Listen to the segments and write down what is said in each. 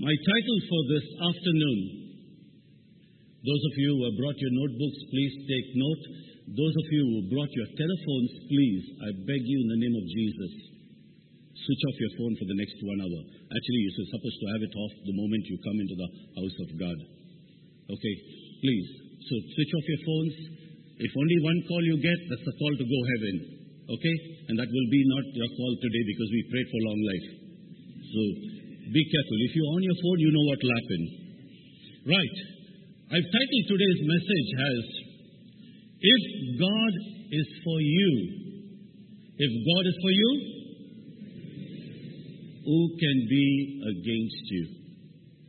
My title for this afternoon, those of you who have brought your notebooks, please take note. Those of you who brought your telephones, please, I beg you in the name of Jesus, switch off your phone for the next one hour. Actually, you're supposed to have it off the moment you come into the house of God. Okay, please. So switch off your phones. If only one call you get, that's the call to go heaven. Okay? And that will be not your call today because we prayed for long life. So be careful. If you're on your phone, you know what will happen. Right. I've titled today's message as If God is for you. If God is for you, who can be against you?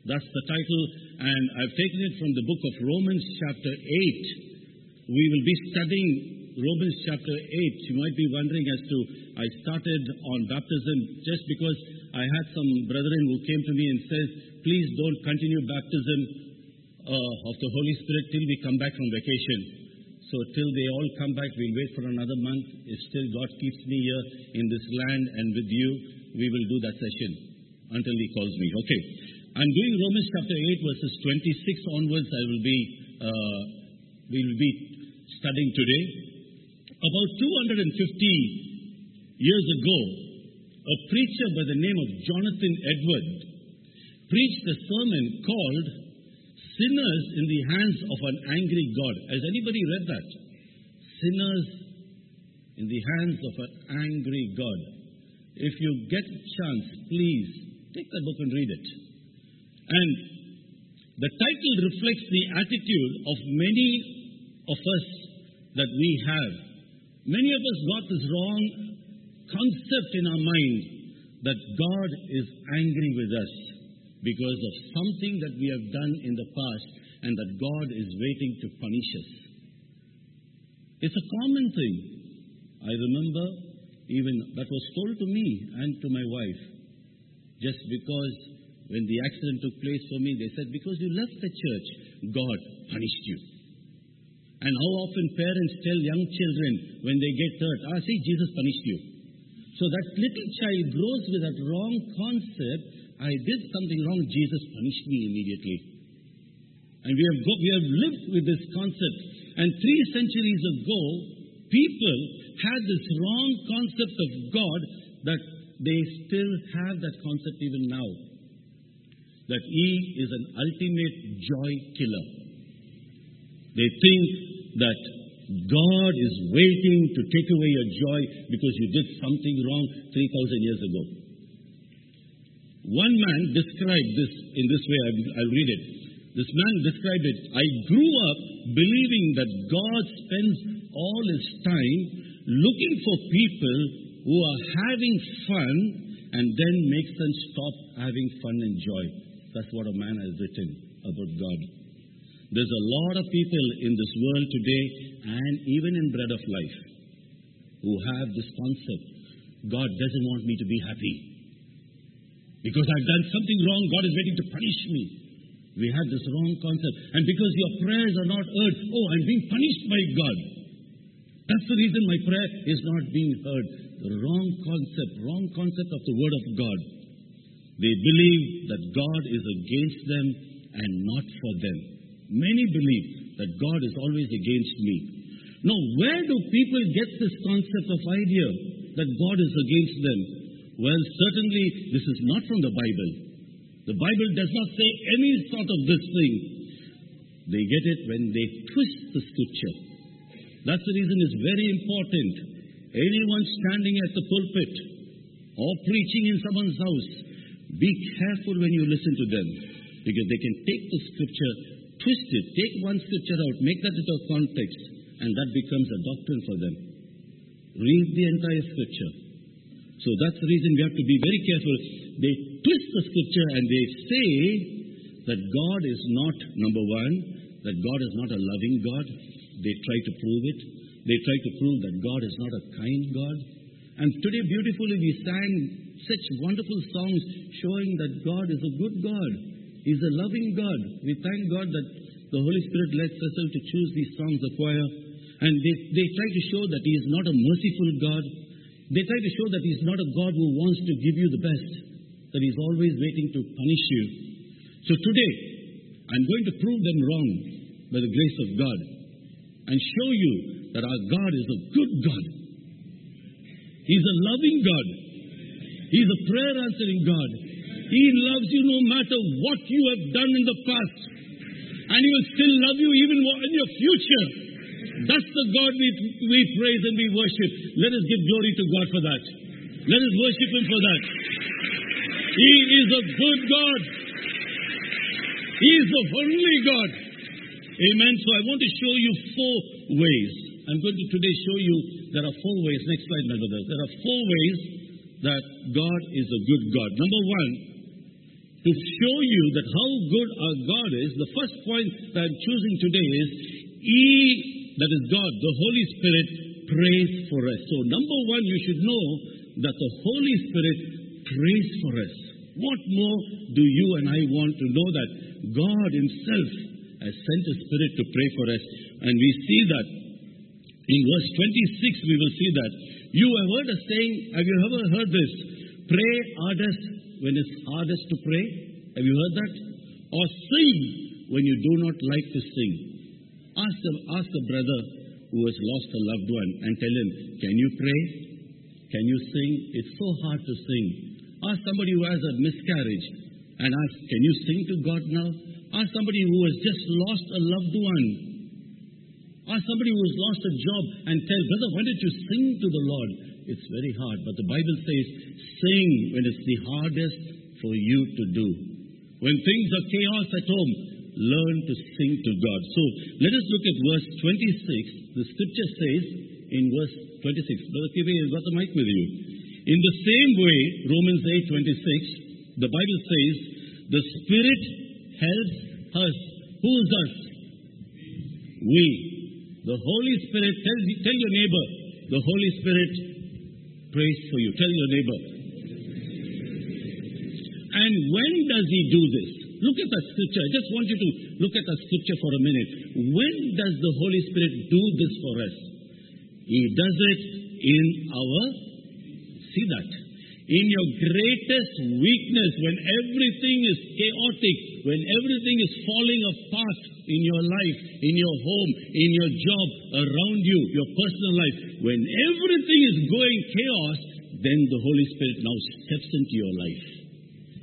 That's the title, and I've taken it from the book of Romans, chapter 8. We will be studying Romans chapter 8. You might be wondering as to, I started on baptism just because I had some brethren who came to me and said, please don't continue baptism uh, of the Holy Spirit till we come back from vacation. So till they all come back, we'll wait for another month. If still God keeps me here in this land and with you, we will do that session until He calls me. Okay. I'm doing Romans chapter 8, verses 26 onwards. I will be, uh, we will be studying today. About 250 years ago, a preacher by the name of Jonathan Edward preached a sermon called Sinners in the Hands of an Angry God. Has anybody read that? Sinners in the Hands of an Angry God. If you get a chance, please take that book and read it. And the title reflects the attitude of many of us that we have. Many of us got this wrong concept in our mind that God is angry with us because of something that we have done in the past and that God is waiting to punish us. It's a common thing. I remember even that was told to me and to my wife just because when the accident took place for me, they said, Because you left the church, God punished you. And how often parents tell young children when they get hurt, Ah, see, Jesus punished you. So that little child grows with that wrong concept. I did something wrong, Jesus punished me immediately. And we have, go, we have lived with this concept. And three centuries ago, people had this wrong concept of God that they still have that concept even now that He is an ultimate joy killer. They think that God is waiting to take away your joy because you did something wrong 3,000 years ago. One man described this in this way, I'll read it. This man described it I grew up believing that God spends all his time looking for people who are having fun and then makes them stop having fun and joy. That's what a man has written about God. There's a lot of people in this world today and even in Bread of Life who have this concept God doesn't want me to be happy. Because I've done something wrong, God is waiting to punish me. We have this wrong concept. And because your prayers are not heard, oh, I'm being punished by God. That's the reason my prayer is not being heard. The wrong concept, wrong concept of the Word of God. They believe that God is against them and not for them. Many believe that God is always against me. Now, where do people get this concept of idea that God is against them? Well, certainly this is not from the Bible. The Bible does not say any sort of this thing. They get it when they twist the scripture. That's the reason it's very important. Anyone standing at the pulpit or preaching in someone's house, be careful when you listen to them because they can take the scripture, twist it, take one scripture out, make that into a context, and that becomes a doctrine for them. Read the entire scripture. So that's the reason we have to be very careful. They twist the scripture and they say that God is not, number one, that God is not a loving God. They try to prove it. They try to prove that God is not a kind God. And today, beautifully, we sang such wonderful songs showing that God is a good God. He's a loving God. We thank God that the Holy Spirit led Cecil to choose these songs, the choir. And they, they try to show that He is not a merciful God. They try to show that He's not a God who wants to give you the best, that He's always waiting to punish you. So today, I'm going to prove them wrong by the grace of God and show you that our God is a good God. He's a loving God. He's a prayer answering God. He loves you no matter what you have done in the past. And He will still love you even in your future. That's the God we, we praise and we worship. Let us give glory to God for that. Let us worship Him for that. He is a good God. He is the only God. Amen. So I want to show you four ways. I'm going to today show you there are four ways. Next slide, my brothers. There are four ways that God is a good God. Number one, to show you that how good our God is, the first point that I'm choosing today is He, that is God, the Holy Spirit, prays for us. So, number one, you should know that the Holy Spirit prays for us. What more do you and I want to know that God Himself has sent His Spirit to pray for us? And we see that in verse 26, we will see that. You have heard a saying, have you ever heard this? Pray hardest when it's hardest to pray. Have you heard that? Or sing when you do not like to sing. Ask a, ask a brother who has lost a loved one and tell him, Can you pray? Can you sing? It's so hard to sing. Ask somebody who has a miscarriage and ask, Can you sing to God now? Ask somebody who has just lost a loved one. Ask somebody who has lost a job and tell, Brother, why don't you sing to the Lord? It's very hard. But the Bible says, Sing when it's the hardest for you to do. When things are chaos at home, learn to sing to God. So let us look at verse 26. The scripture says in verse 26, Brother Kibi, you've got the mic with you. In the same way, Romans 8 26, the Bible says, the Spirit helps us. Who's us? We. The Holy Spirit, tell, tell your neighbor, the Holy Spirit prays for you. Tell your neighbor. And when does He do this? Look at the scripture. I just want you to look at the scripture for a minute. When does the Holy Spirit do this for us? He does it in our, see that, in your greatest weakness, when everything is chaotic, when everything is falling apart in your life, in your home, in your job, around you, your personal life, when everything is going chaos, then the Holy Spirit now steps into your life.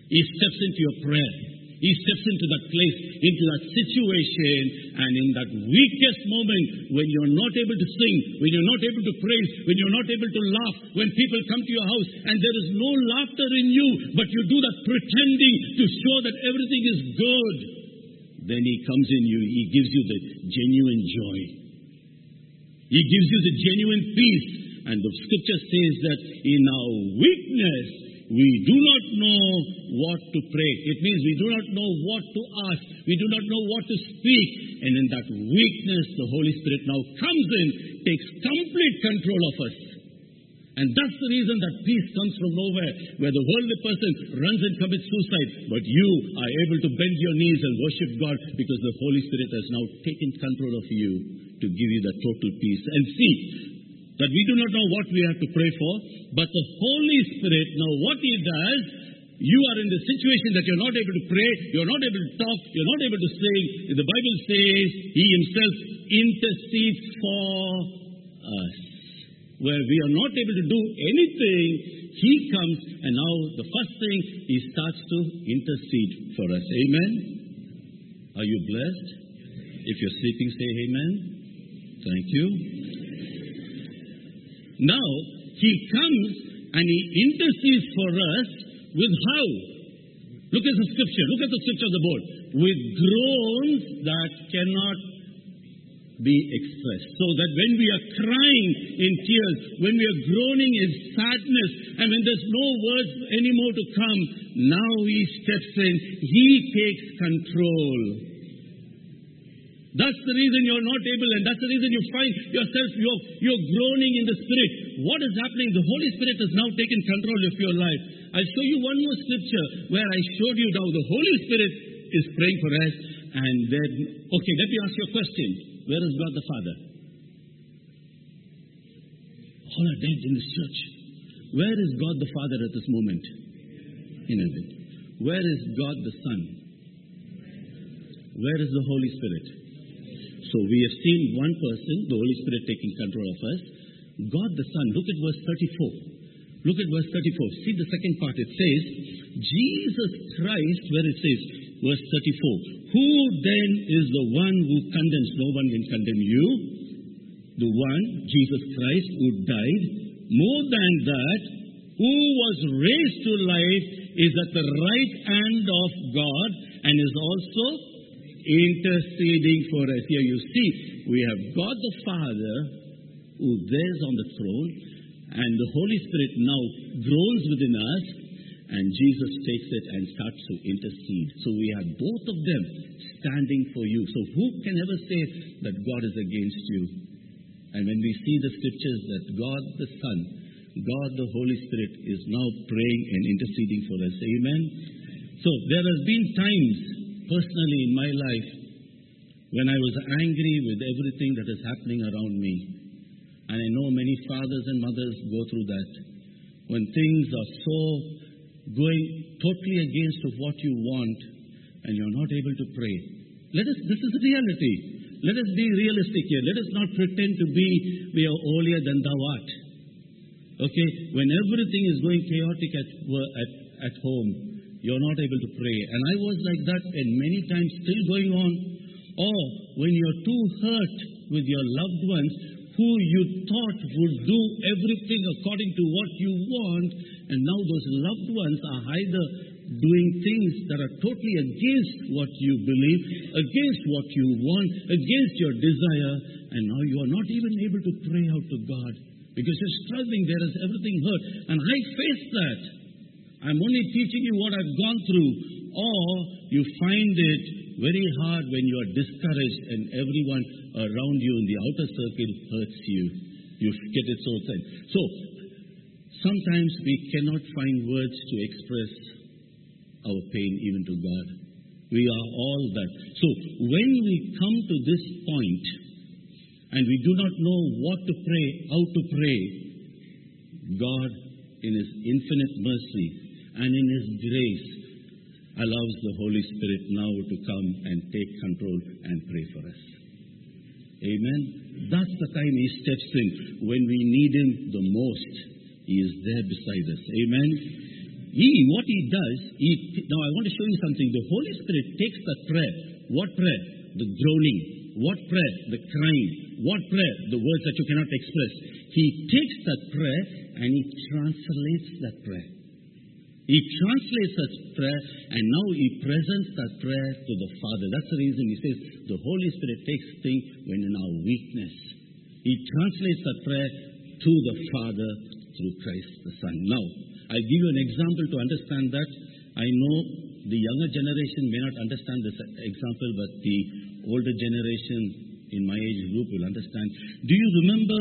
He steps into your prayer. He steps into that place, into that situation, and in that weakest moment when you're not able to sing, when you're not able to praise, when you're not able to laugh, when people come to your house and there is no laughter in you, but you do that pretending to show that everything is good, then He comes in you. He gives you the genuine joy. He gives you the genuine peace. And the scripture says that in our weakness, we do not know what to pray. It means we do not know what to ask. We do not know what to speak. And in that weakness, the Holy Spirit now comes in, takes complete control of us. And that's the reason that peace comes from nowhere, where the worldly person runs and commits suicide. But you are able to bend your knees and worship God because the Holy Spirit has now taken control of you to give you that total peace. And see, that we do not know what we have to pray for, but the Holy Spirit, now what He does, you are in the situation that you're not able to pray, you're not able to talk, you're not able to sing. The Bible says He Himself intercedes for us. Where we are not able to do anything, He comes and now the first thing He starts to intercede for us. Amen? Are you blessed? If you're sleeping, say Amen. Thank you. Now, he comes and he intercedes for us with how? Look at the scripture. Look at the scripture of the board. With groans that cannot be expressed. So that when we are crying in tears, when we are groaning in sadness, and when there's no words anymore to come, now he steps in. He takes control. That's the reason you're not able, and that's the reason you find yourself, you're, you're groaning in the Spirit. What is happening? The Holy Spirit has now taken control of your life. I'll show you one more scripture where I showed you now the Holy Spirit is praying for us, and then, okay, let me ask you a question. Where is God the Father? All are dead in this church. Where is God the Father at this moment? In heaven. Where is God the Son? Where is the Holy Spirit? So we have seen one person, the Holy Spirit taking control of us. God the Son. Look at verse 34. Look at verse 34. See the second part. It says, Jesus Christ, where it says, verse 34. Who then is the one who condemns? No one can condemn you. The one, Jesus Christ, who died. More than that, who was raised to life, is at the right hand of God and is also interceding for us. Here you see, we have God the Father who bears on the throne, and the Holy Spirit now groans within us, and Jesus takes it and starts to intercede. So we have both of them standing for you. So who can ever say that God is against you? And when we see the scriptures that God the Son, God the Holy Spirit is now praying and interceding for us. Amen. So there has been times personally in my life when I was angry with everything that is happening around me. And I know many fathers and mothers go through that. When things are so going totally against of what you want and you're not able to pray. Let us this is reality. Let us be realistic here. Let us not pretend to be we are holier than thou art. Okay? When everything is going chaotic at, at, at home, you're not able to pray. And I was like that and many times still going on. Or when you're too hurt with your loved ones who you thought would do everything according to what you want, and now those loved ones are either doing things that are totally against what you believe, against what you want, against your desire, and now you are not even able to pray out to God because you're struggling. There is everything hurt. And I faced that. I'm only teaching you what I've gone through. Or you find it very hard when you are discouraged and everyone around you in the outer circle hurts you. You get it so sad. So, sometimes we cannot find words to express our pain even to God. We are all that. So, when we come to this point and we do not know what to pray, how to pray, God, in His infinite mercy and in His grace, allows the Holy Spirit now to come and take control and pray for us. Amen. That's the time He steps in. When we need Him the most, He is there beside us. Amen. He, what He does, he, now I want to show you something. The Holy Spirit takes that prayer. What prayer? The groaning. What prayer? The crying. What prayer? The words that you cannot express. He takes that prayer and He translates that prayer. He translates that prayer and now he presents that prayer to the Father. That's the reason he says the Holy Spirit takes things when in our weakness. He translates that prayer to the Father through Christ the Son. Now, I'll give you an example to understand that. I know the younger generation may not understand this example, but the older generation in my age group will understand. Do you remember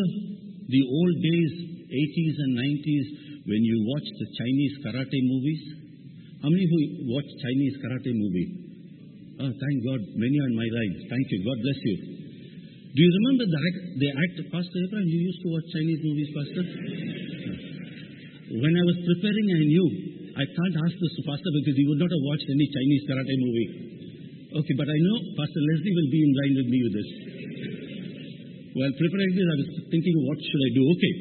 the old days, 80s and 90s, when you watch the Chinese karate movies? How many who watch Chinese karate movie? Oh, thank God, many are in my right. Thank you. God bless you. Do you remember the act, the act Pastor Abraham, you used to watch Chinese movies, Pastor? When I was preparing, I knew I can't ask this to Pastor because he would not have watched any Chinese karate movie. Okay, but I know Pastor Leslie will be in line with me with this. While preparing this, I was thinking, what should I do? Okay.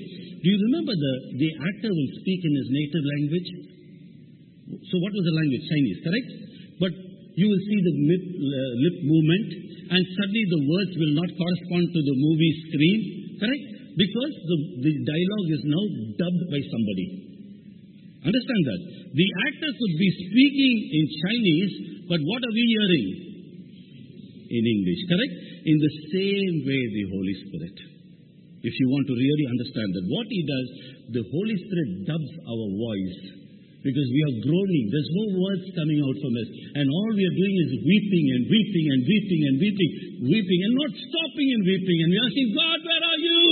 Do you remember the, the actor will speak in his native language? So, what was the language? Chinese, correct? But you will see the lip, uh, lip movement, and suddenly the words will not correspond to the movie screen, correct? Because the, the dialogue is now dubbed by somebody. Understand that? The actor could be speaking in Chinese, but what are we hearing? In English, correct? In the same way, the Holy Spirit. If you want to really understand that, what He does, the Holy Spirit dubs our voice because we are groaning. There's no words coming out from us. And all we are doing is weeping and weeping and weeping and weeping, weeping and not stopping and weeping. And we're asking, God, where are you?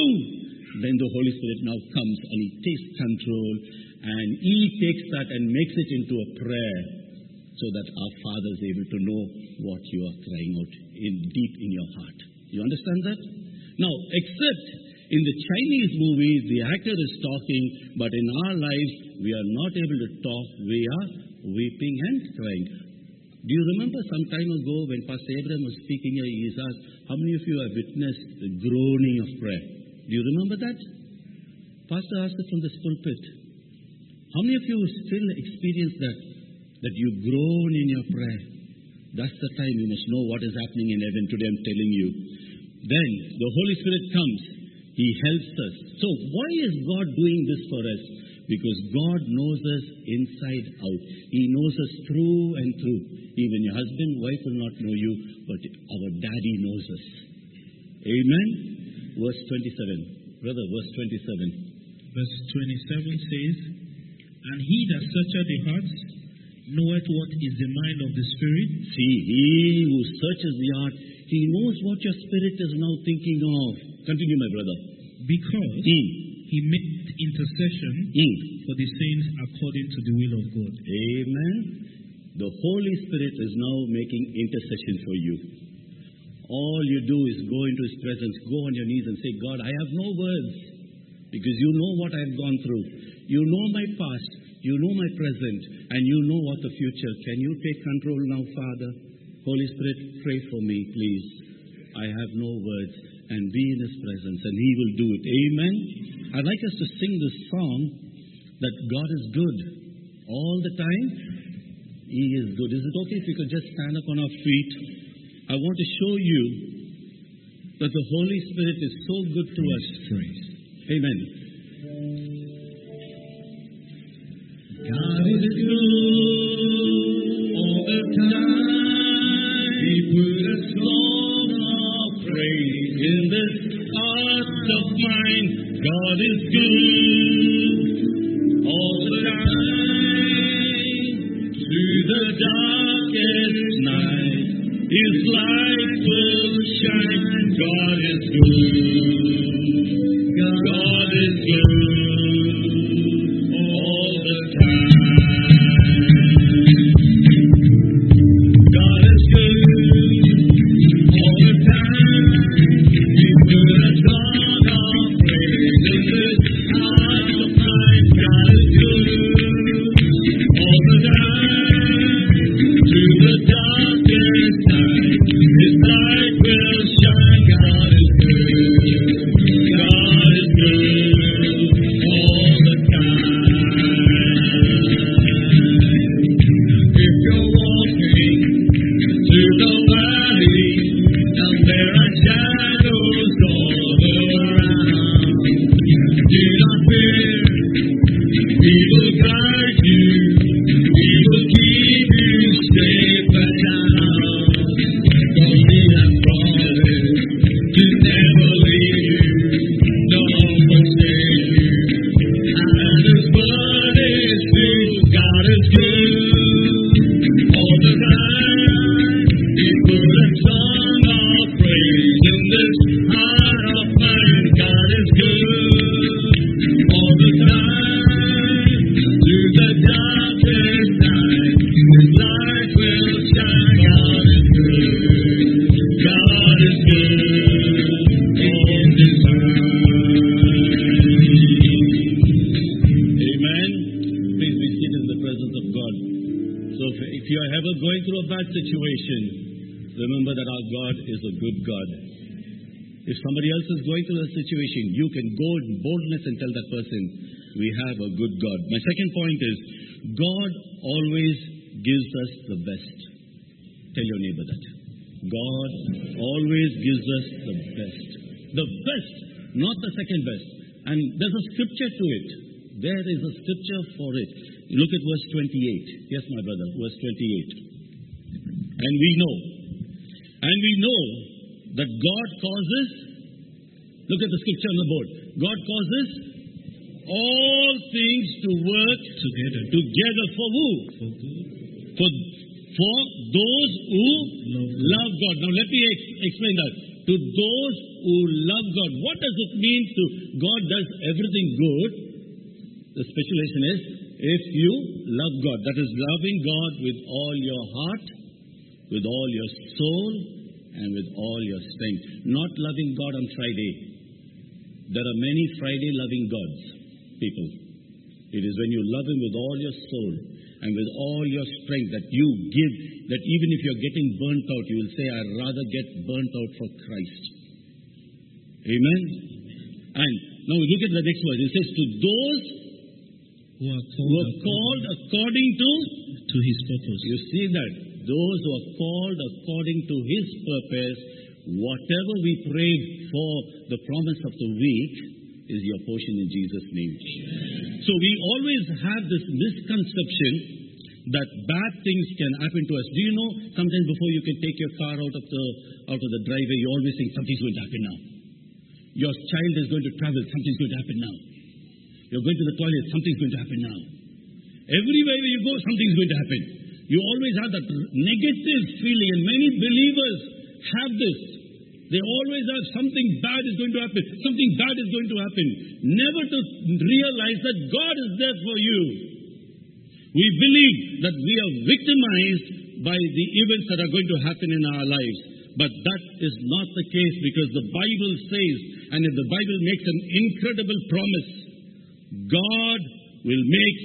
Then the Holy Spirit now comes and He takes control and He takes that and makes it into a prayer so that our Father is able to know what you are crying out in deep in your heart. You understand that? Now, except in the Chinese movies, the actor is talking, but in our lives, we are not able to talk. We are weeping and crying. Do you remember some time ago when Pastor Abraham was speaking here, he asked, How many of you have witnessed the groaning of prayer? Do you remember that? Pastor asked it from this pulpit. How many of you still experience that? That you groan in your prayer. That's the time you must know what is happening in heaven today. I'm telling you. Then the Holy Spirit comes. He helps us. So why is God doing this for us? Because God knows us inside out. He knows us through and through. Even your husband, wife will not know you, but our daddy knows us. Amen. Verse 27. Brother, verse 27. Verse 27 says, And he that searcheth the hearts knoweth what is the mind of the Spirit, See, he who searches the heart, he knows what your spirit is now thinking of. Continue, my brother. because Mm. he made intercession Mm. for the saints according to the will of God. Amen. The Holy Spirit is now making intercession for you. All you do is go into His presence, go on your knees and say, God, I have no words because you know what I've gone through. You know my past, you know my present, and you know what the future. Can you take control now, Father? Holy Spirit, pray for me, please. I have no words, and be in His presence, and He will do it. Amen. I'd like us to sing this song that God is good all the time. He is good. Is it okay if we could just stand up on our feet? I want to show you that the Holy Spirit is so good to us. Praise. Amen. God is good all the time. He put a song of praise In this heart of mine, God is good all the time. Through the darkest night, His light will shine. God is good. God is good God. My second point is, God always gives us the best. Tell your neighbor that. God always gives us the best. The best, not the second best. And there's a scripture to it. There is a scripture for it. Look at verse 28. Yes, my brother, verse 28. And we know, and we know that God causes, look at the scripture on the board. God causes all things to work together together for who? for good. For, for those who Love love God. Now let me ex- explain that. To those who love God. What does it mean to God does everything good? The speculation is if you love God. That is loving God with all your heart, with all your soul, and with all your strength. Not loving God on Friday. There are many Friday loving gods, people. It is when you love Him with all your soul and with all your strength that you give that even if you're getting burnt out, you will say, I'd rather get burnt out for Christ. Amen? And now look at the next verse. It says, To those who are who are called called according to, to his purpose. you see that, those who are called according to his purpose, whatever we prayed for the promise of the week is your portion in Jesus' name. So we always have this misconception that bad things can happen to us. Do you know sometimes before you can take your car out of the out of the driveway, you always think something's going to happen now. Your child is going to travel, something's going to happen now. You're going to the toilet, something's going to happen now. Everywhere you go, something's going to happen. You always have that negative feeling, and many believers have this. They always have something bad is going to happen. Something bad is going to happen. Never to realize that God is there for you. We believe that we are victimized by the events that are going to happen in our lives. But that is not the case because the Bible says, and if the Bible makes an incredible promise, God will make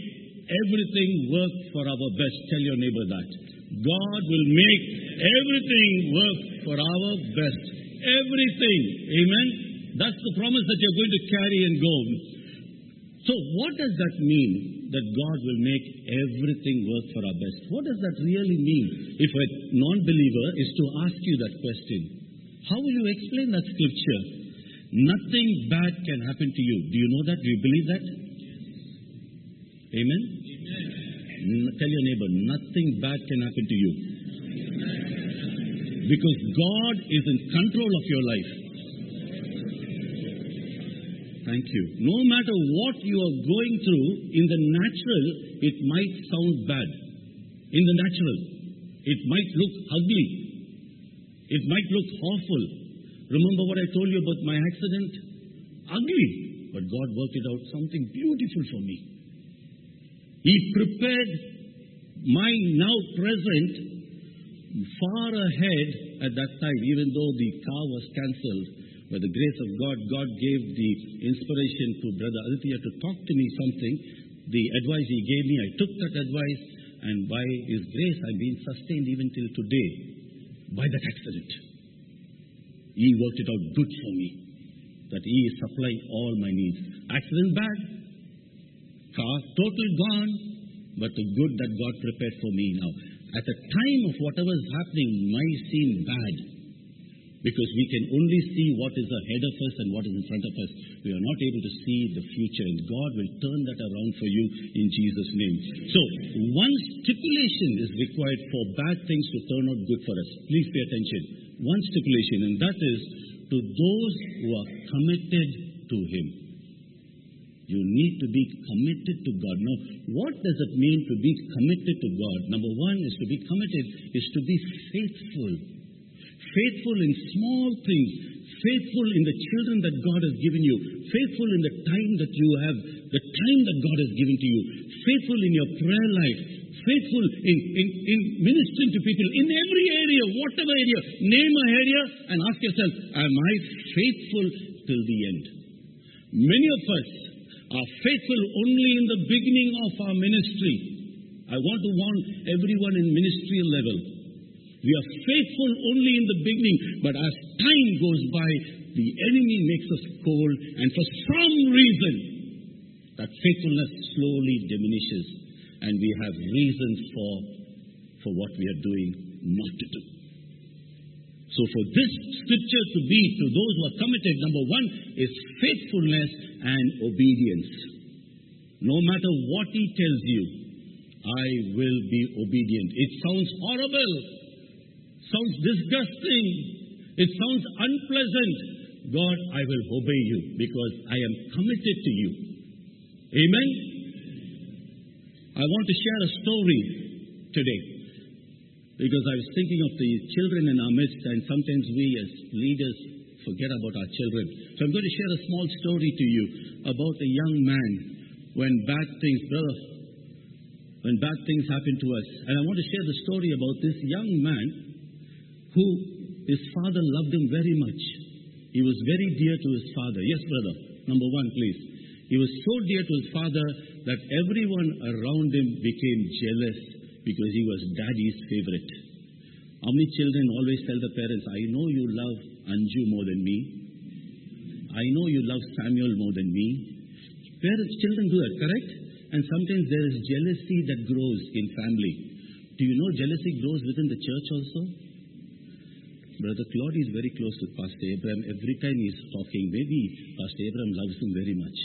everything work for our best. Tell your neighbor that. God will make everything work for our best. Everything. Amen. That's the promise that you're going to carry and go. So, what does that mean? That God will make everything work for our best. What does that really mean? If a non believer is to ask you that question, how will you explain that scripture? Nothing bad can happen to you. Do you know that? Do you believe that? Amen? N- Tell your neighbor, nothing bad can happen to you. Because God is in control of your life. Thank you. No matter what you are going through, in the natural, it might sound bad. In the natural, it might look ugly. It might look awful. Remember what I told you about my accident? Ugly. But God worked it out something beautiful for me. He prepared my now present far ahead at that time, even though the car was cancelled. By the grace of God, God gave the inspiration to Brother Aditya to talk to me something. The advice he gave me, I took that advice, and by his grace, I've been sustained even till today by that accident. He worked it out good for me, that he is supplying all my needs. Accident bad, car total gone, but the good that God prepared for me now. At the time of whatever is happening might seem bad because we can only see what is ahead of us and what is in front of us. We are not able to see the future, and God will turn that around for you in Jesus' name. So, one stipulation is required for bad things to turn out good for us. Please pay attention. One stipulation, and that is to those who are committed to Him. You need to be committed to God. Now, what does it mean to be committed to God? Number one is to be committed, is to be faithful. Faithful in small things, faithful in the children that God has given you, faithful in the time that you have, the time that God has given to you, faithful in your prayer life, faithful in, in, in ministering to people in every area, whatever area. Name a area and ask yourself, Am I faithful till the end? Many of us are faithful only in the beginning of our ministry. I want to warn everyone in ministerial level. We are faithful only in the beginning, but as time goes by, the enemy makes us cold, and for some reason, that faithfulness slowly diminishes, and we have reasons for, for what we are doing not to do. So, for this scripture to be to those who are committed, number one is faithfulness and obedience. No matter what he tells you, I will be obedient. It sounds horrible, sounds disgusting, it sounds unpleasant. God, I will obey you because I am committed to you. Amen. I want to share a story today because I was thinking of the children in our midst, and sometimes we as leaders forget about our children. So I'm going to share a small story to you about a young man when bad things, brother, when bad things happen to us. And I want to share the story about this young man who his father loved him very much. He was very dear to his father. Yes, brother. Number one, please. He was so dear to his father that everyone around him became jealous because he was daddy's favorite. How many children always tell the parents, I know you love Anju more than me. I know you love Samuel more than me. Parents, children do that, correct? And sometimes there is jealousy that grows in family. Do you know jealousy grows within the church also? Brother Claude is very close to Pastor Abraham. Every time he is talking, maybe Pastor Abraham loves him very much.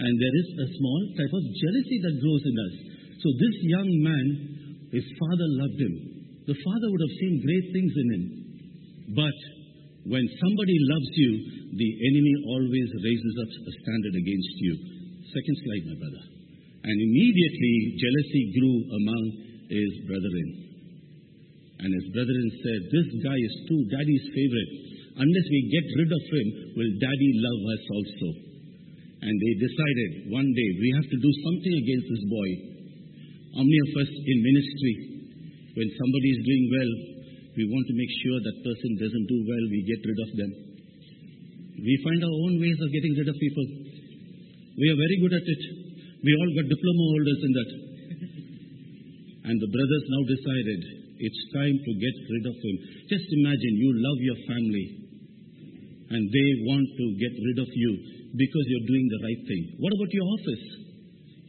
And there is a small type of jealousy that grows in us. So this young man, his father loved him. The father would have seen great things in him. But when somebody loves you, the enemy always raises up a standard against you. Second slide, my brother. And immediately jealousy grew among his brethren. And his brethren said, This guy is too daddy's favorite. Unless we get rid of him, will daddy love us also? And they decided one day we have to do something against this boy. How many of us in ministry, when somebody is doing well, we want to make sure that person doesn't do well, we get rid of them. We find our own ways of getting rid of people. We are very good at it. We all got diploma holders in that. And the brothers now decided it's time to get rid of him. Just imagine you love your family and they want to get rid of you because you're doing the right thing. What about your office?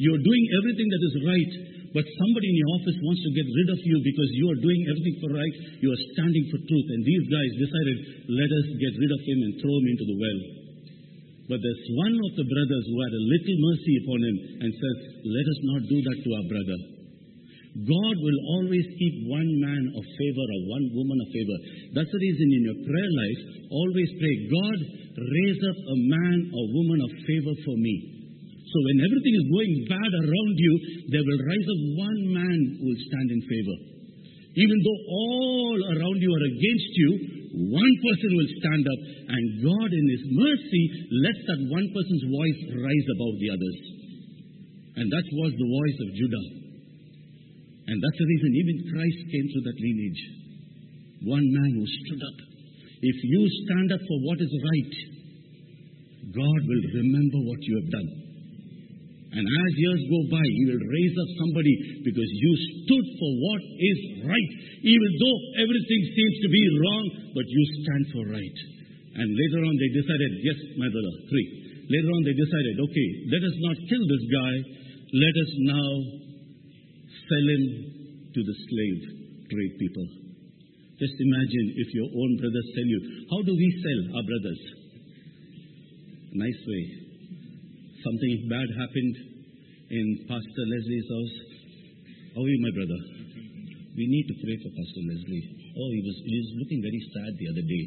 You're doing everything that is right, but somebody in your office wants to get rid of you because you are doing everything for right. You are standing for truth. And these guys decided, let us get rid of him and throw him into the well. But there's one of the brothers who had a little mercy upon him and said, let us not do that to our brother. God will always keep one man of favor or one woman of favor. That's the reason in your prayer life, always pray, God, raise up a man or woman of favor for me. So when everything is going bad around you, there will rise up one man who will stand in favor. Even though all around you are against you, one person will stand up, and God, in His mercy, lets that one person's voice rise above the others. And that was the voice of Judah. And that's the reason even Christ came through that lineage. One man who stood up. If you stand up for what is right, God will remember what you have done. And as years go by, He will raise up somebody because you stood for what is right. Even though everything seems to be wrong, but you stand for right. And later on, they decided, yes, my brother, three. Later on, they decided, okay, let us not kill this guy. Let us now sell him to the slave trade people. Just imagine if your own brothers tell you, how do we sell our brothers? Nice way. Something bad happened in Pastor Leslie's house. How are you, my brother? We need to pray for Pastor Leslie. Oh, he was, he was looking very sad the other day.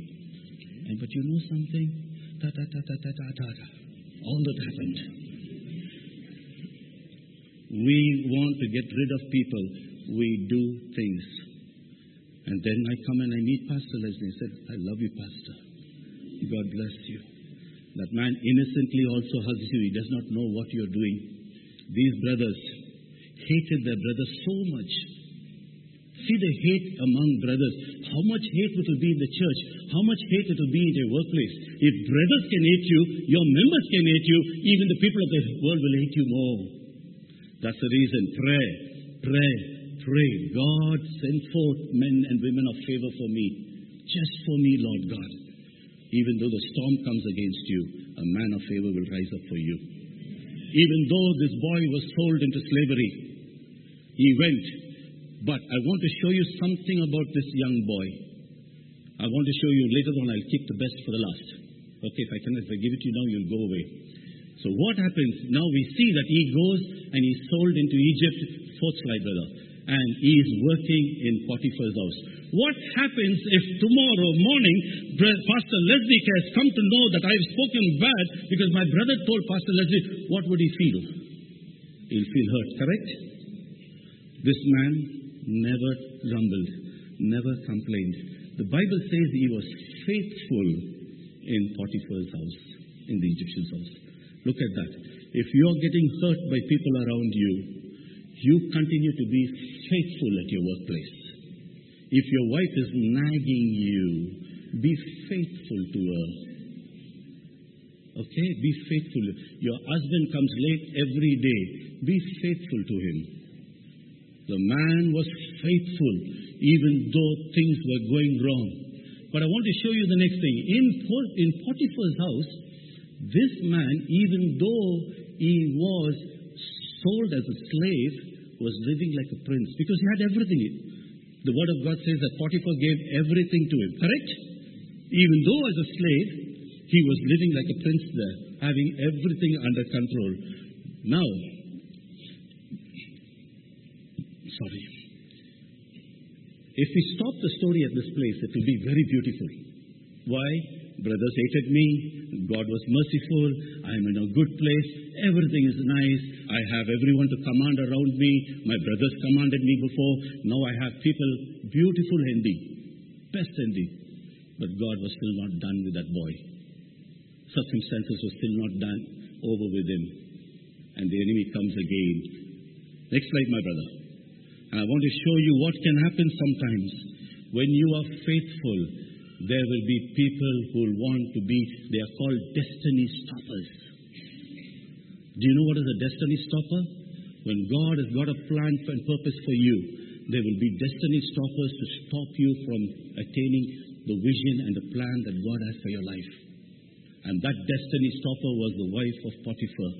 And but you know something? Ta ta ta ta ta ta ta ta. All that happened. We want to get rid of people. We do things. And then I come and I meet Pastor Leslie. He said, I love you, Pastor. God bless you. That man innocently also hugs you. He does not know what you are doing. These brothers hated their brother so much. See the hate among brothers. How much hate it will be in the church. How much hate it will be in your workplace. If brothers can hate you, your members can hate you, even the people of the world will hate you more. That's the reason. Pray, pray, pray. God, send forth men and women of favor for me. Just for me, Lord God. Even though the storm comes against you, a man of favor will rise up for you. Even though this boy was sold into slavery, he went. But I want to show you something about this young boy. I want to show you later on, I'll keep the best for the last. Okay, if I can, if I give it to you now, you'll go away. So what happens? Now we see that he goes and he's sold into Egypt, fourth slide, brother. And he is working in Potiphar's house. What happens if tomorrow morning Pastor Leslie has come to know that I've spoken bad because my brother told Pastor Leslie, what would he feel? He'll feel hurt, correct? This man never grumbled, never complained. The Bible says he was faithful in Potiphar's house, in the Egyptian's house. Look at that. If you're getting hurt by people around you, you continue to be faithful at your workplace. If your wife is nagging you, be faithful to her. Okay? Be faithful. Your husband comes late every day. Be faithful to him. The man was faithful. even though things were going wrong. But I want to show you the next thing. In, in Potiphar's house, this man, even though he was sold as a slave, was living like a prince because he had everything. The word of God says that Potiphar gave everything to him, correct? Even though as a slave, he was living like a prince there, having everything under control. Now, sorry. If we stop the story at this place, it will be very beautiful. Why? Brothers hated me. God was merciful. I am in a good place. Everything is nice. I have everyone to command around me. My brothers commanded me before. Now I have people, beautiful Hindi. best Hindi. But God was still not done with that boy. Circumstances were still not done over with him. And the enemy comes again. Next slide, my brother. And I want to show you what can happen sometimes. When you are faithful, there will be people who will want to be, they are called destiny stoppers. Do you know what is a destiny stopper? When God has got a plan and purpose for you, there will be destiny stoppers to stop you from attaining the vision and the plan that God has for your life. And that destiny stopper was the wife of Potiphar.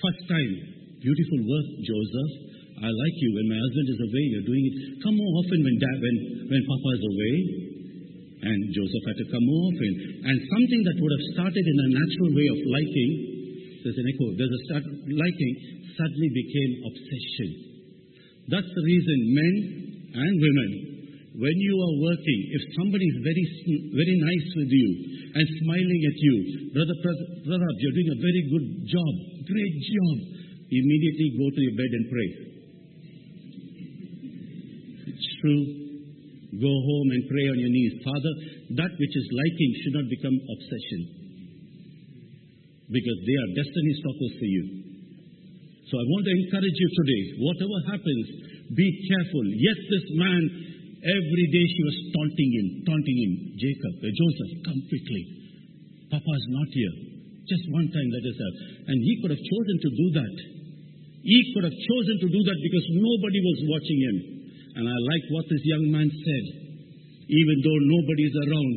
First time, beautiful work, Joseph. I like you. When my husband is away, you're doing it. Come more often when dad, when, when Papa is away. And Joseph had to come more often. And something that would have started in a natural way of liking, there's an echo, there's a start, liking, suddenly became obsession. That's the reason men and women, when you are working, if somebody is very, very nice with you and smiling at you, brother, brother, brother, you're doing a very good job, great job, immediately go to your bed and pray. It's true. Go home and pray on your knees. Father, that which is liking should not become obsession. Because they are destiny stoppers for you. So I want to encourage you today, whatever happens, be careful. Yes, this man, every day she was taunting him, taunting him. Jacob, uh, Joseph, come quickly. Papa is not here. Just one time, let us have. And he could have chosen to do that. He could have chosen to do that because nobody was watching him. And I like what this young man said. Even though nobody is around,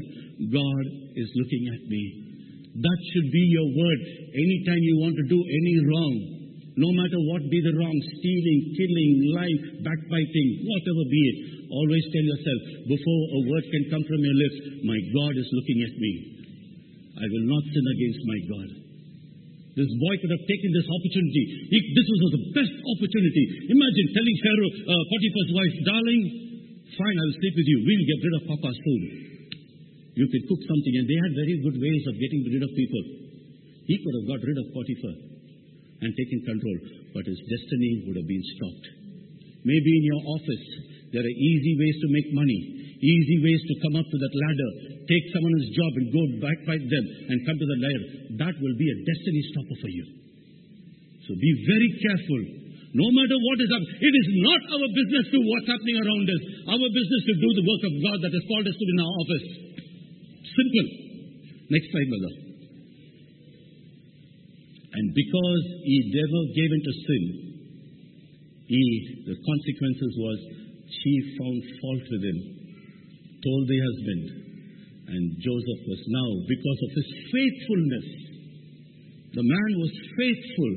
God is looking at me. That should be your word. Anytime you want to do any wrong, no matter what be the wrong, stealing, killing, lying, backbiting, whatever be it, always tell yourself, before a word can come from your lips, my God is looking at me. I will not sin against my God. This boy could have taken this opportunity. He, this was the best opportunity. Imagine telling Pharaoh, uh, Potiphar's wife, darling, fine, I will sleep with you. We'll get rid of Papa's food. You could cook something. And they had very good ways of getting rid of people. He could have got rid of Potiphar and taken control, but his destiny would have been stopped. Maybe in your office, there are easy ways to make money, easy ways to come up to that ladder, take someone's job and go backbite them and come to the ladder. That will be a destiny stopper for you. So be very careful. No matter what is up, it is not our business to what's happening around us. Our business to do the work of God that has called us to in our office. Simple. Next slide, brother. And because he never gave into sin, he, the consequences was she found fault with him, told the husband, and Joseph was now, because of his faithfulness, the man was faithful.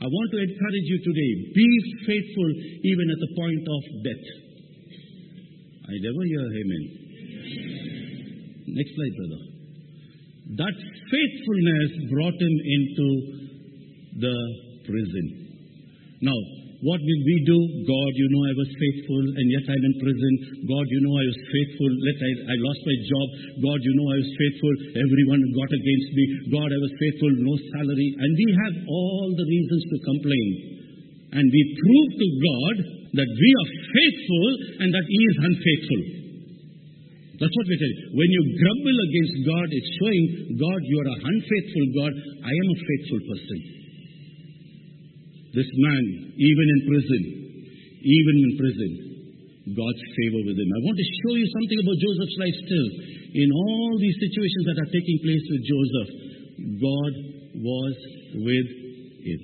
I want to encourage you today, be faithful even at the point of death. I never hear amen. Next slide, brother. That faithfulness brought him into the prison. Now, what will we do? God, you know I was faithful and yet I'm in prison. God, you know I was faithful. Let I, I lost my job. God, you know I was faithful. Everyone got against me. God, I was faithful. No salary. And we have all the reasons to complain. And we prove to God that we are faithful and that He is unfaithful. That's what we tell you. When you grumble against God, it's showing God you are an unfaithful God. I am a faithful person. This man, even in prison, even in prison, God's favor with him. I want to show you something about Joseph's life still. In all these situations that are taking place with Joseph, God was with him.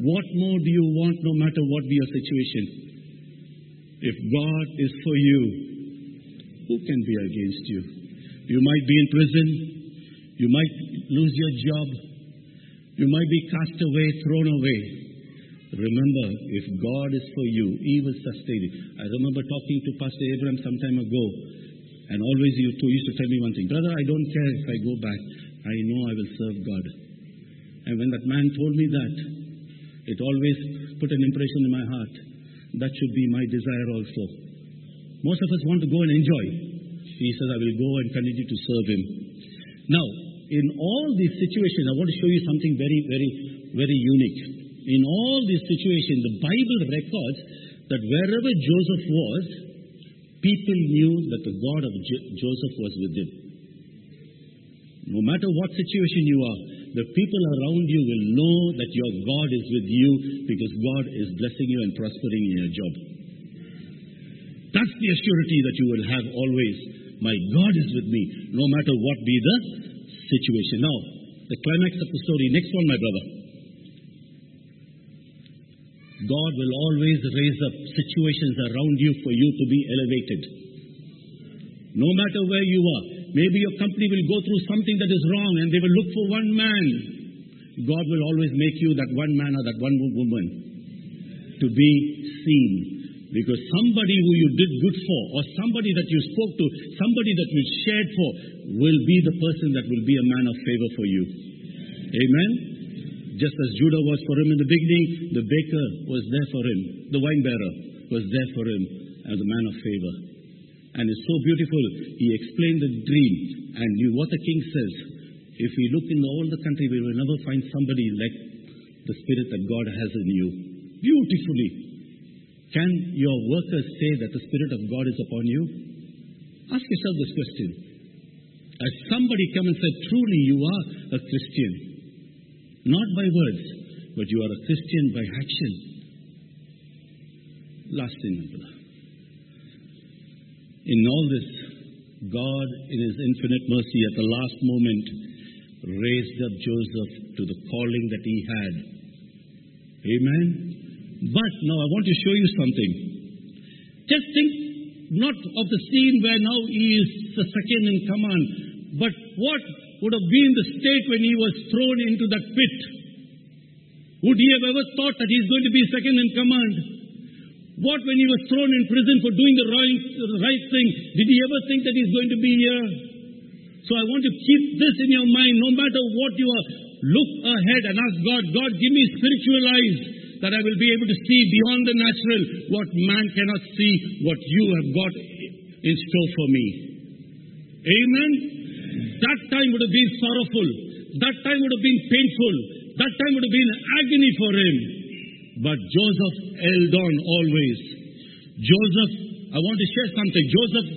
What more do you want no matter what be your situation? If God is for you, who can be against you? You might be in prison. You might lose your job. You might be cast away, thrown away. Remember, if God is for you, He will sustain you. I remember talking to Pastor Abraham some time ago, and always you he used to tell me one thing Brother, I don't care if I go back. I know I will serve God. And when that man told me that, it always put an impression in my heart. That should be my desire also. Most of us want to go and enjoy. He says, I will go and continue to serve Him. Now, in all these situations, I want to show you something very, very, very unique. In all these situations, the Bible records that wherever Joseph was, people knew that the God of Jo- Joseph was with him. No matter what situation you are, the people around you will know that your God is with you because God is blessing you and prospering in your job. That's the assurity that you will have always. My God is with me, no matter what be the situation. Now, the climax of the story. Next one, my brother. God will always raise up situations around you for you to be elevated. No matter where you are. Maybe your company will go through something that is wrong and they will look for one man. God will always make you that one man or that one woman to be seen. Because somebody who you did good for, or somebody that you spoke to, somebody that you shared for, will be the person that will be a man of favor for you. Amen? Just as Judah was for him in the beginning, the baker was there for him, the wine bearer was there for him as a man of favor. And it's so beautiful. He explained the dream and knew what the king says. If we look in all the country, we will never find somebody like the spirit that God has in you. Beautifully. Can your workers say that the spirit of God is upon you? Ask yourself this question. As somebody come and said, truly you are a Christian. Not by words, but you are a Christian by action. Last thing. In all this, God, in His infinite mercy, at the last moment, raised up Joseph to the calling that he had. Amen. But now I want to show you something. Just think not of the scene where now he is the second in command, but what would have been the state when he was thrown into that pit? Would he have ever thought that he's going to be second in command? What when he was thrown in prison for doing the right, the right thing? Did he ever think that he's going to be here? So I want to keep this in your mind no matter what you are. Look ahead and ask God, God, give me spiritual eyes that I will be able to see beyond the natural what man cannot see, what you have got in store for me. Amen. That time would have been sorrowful. That time would have been painful. That time would have been agony for him. But Joseph held on always. Joseph, I want to share something. Joseph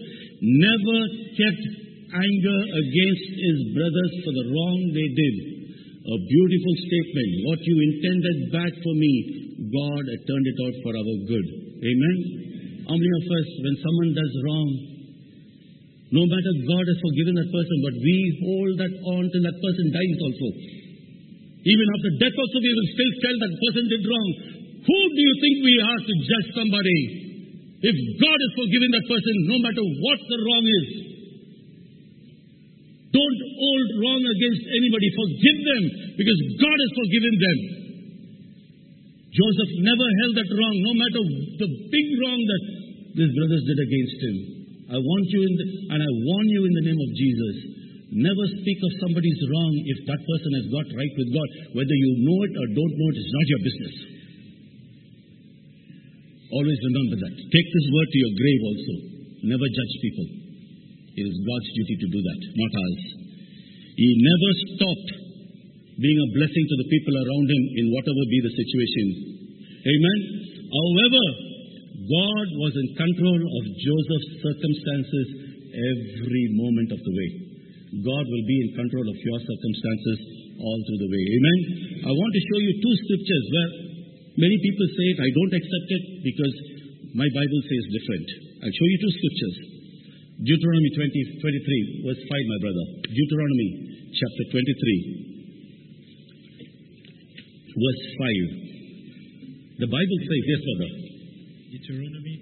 never kept anger against his brothers for the wrong they did. A beautiful statement. What you intended bad for me, God turned it out for our good. Amen. How many of us, when someone does wrong, no matter God has forgiven that person, but we hold that on till that person dies also. Even after death also we will still tell that person did wrong. Who do you think we are to judge somebody? If God has forgiven that person, no matter what the wrong is, don't hold wrong against anybody. Forgive them because God has forgiven them. Joseph never held that wrong, no matter the big wrong that his brothers did against him. I want you in the, and I warn you in the name of Jesus. Never speak of somebody's wrong if that person has got right with God. Whether you know it or don't know it, it is not your business. Always remember that. Take this word to your grave also. Never judge people. It is God's duty to do that, not ours. He never stopped being a blessing to the people around him in whatever be the situation. Amen. However, God was in control of Joseph's circumstances every moment of the way. God will be in control of your circumstances all through the way. Amen. I want to show you two scriptures where many people say it, I don't accept it because my Bible says different. I'll show you two scriptures. Deuteronomy 20, 23, verse 5, my brother. Deuteronomy chapter 23, verse 5. The Bible says, yes, brother. Deuteronomy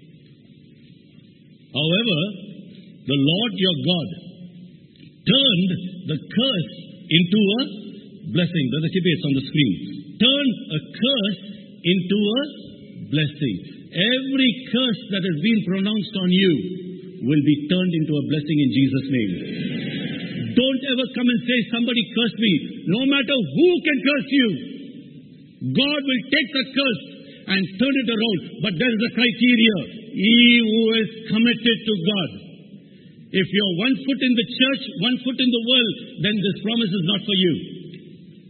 However, the Lord your God turned the curse into a blessing. Brother Kippe, it's on the screen. Turn a curse into a blessing. Every curse that has been pronounced on you will be turned into a blessing in Jesus' name. Don't ever come and say, Somebody cursed me. No matter who can curse you, God will take the curse and turn it around. But there is a criteria. He who is committed to God. If you're one foot in the church, one foot in the world, then this promise is not for you.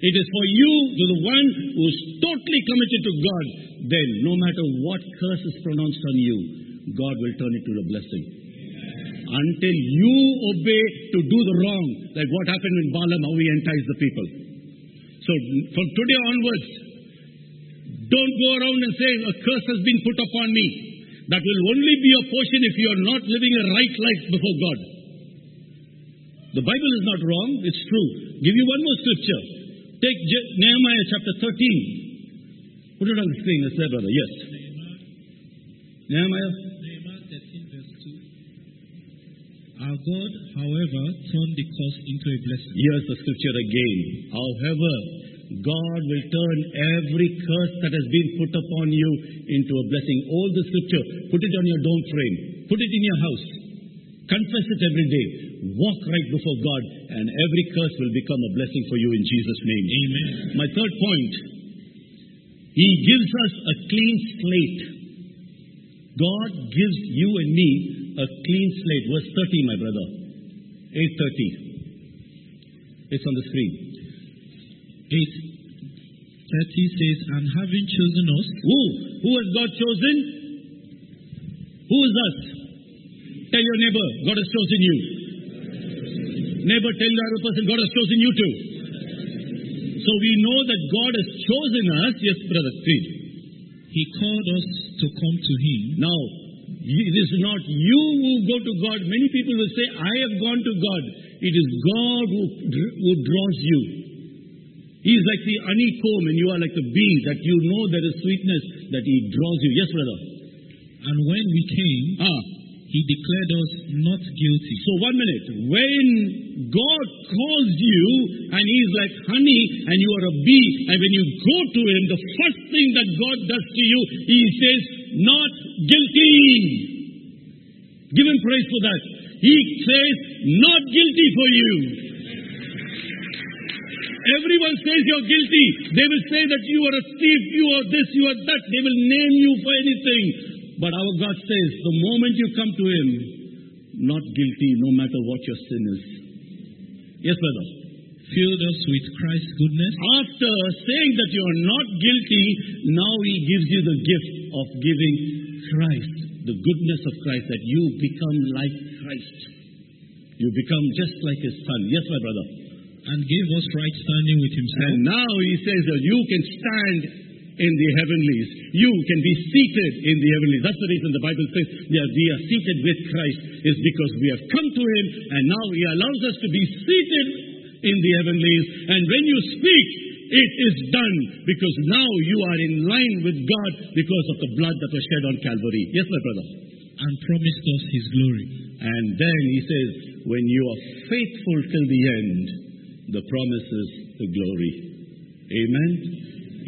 It is for you, to the one who is totally committed to God. Then, no matter what curse is pronounced on you, God will turn it to a blessing. Until you obey to do the wrong, like what happened in Balaam, how he enticed the people. So, from today onwards, don't go around and say, a curse has been put upon me. That will only be your portion if you are not living a right life before God. The Bible is not wrong, it's true. Give you one more scripture. Take Nehemiah chapter 13. Put it on the screen, it's there, brother. Yes. Nehemiah. Our God, however, turned the curse into a blessing. Here's the scripture again. However, God will turn every curse that has been put upon you into a blessing. All the scripture, put it on your dome frame, put it in your house, confess it every day, walk right before God, and every curse will become a blessing for you in Jesus' name. Amen. My third point, He gives us a clean slate. God gives you and me a clean slate. Verse 30, my brother. 830. It's on the screen. 8 30 says, And having chosen us, Who? Who has God chosen? Who is us? Tell your neighbor, God has chosen you. Neighbor, tell the other person, God has chosen you too. So we know that God has chosen us. Yes, brother, read. He called us to come to Him. Now, it is not you who go to God. Many people will say, I have gone to God. It is God who, who draws you. He is like the honeycomb and you are like the bee that you know there is sweetness that He draws you. Yes, brother. And when we came, Ah, He declared us not guilty. so one minute. When God calls you and He is like honey and you are a bee, and when you go to Him, the first thing that God does to you, He says, not guilty. Give Him praise for that. He says, not guilty for you. Everyone says you're guilty. They will say that you are a thief, you are this, you are that. They will name you for anything. But our God says, the moment you come to Him, not guilty, no matter what your sin is. Yes, brother. Filled us with Christ's goodness. After saying that you are not guilty, now He gives you the gift of giving Christ, the goodness of Christ, that you become like Christ. You become just like His Son. Yes, my brother. And give us right standing with Himself. And now he says that you can stand in the heavenlies. You can be seated in the heavenlies. That's the reason the Bible says that we are seated with Christ is because we have come to him and now he allows us to be seated in the heavenlies. And when you speak, it is done because now you are in line with God because of the blood that was shed on Calvary. Yes, my brother. And promised us His glory. And then he says, when you are faithful till the end, the promise is the glory. Amen.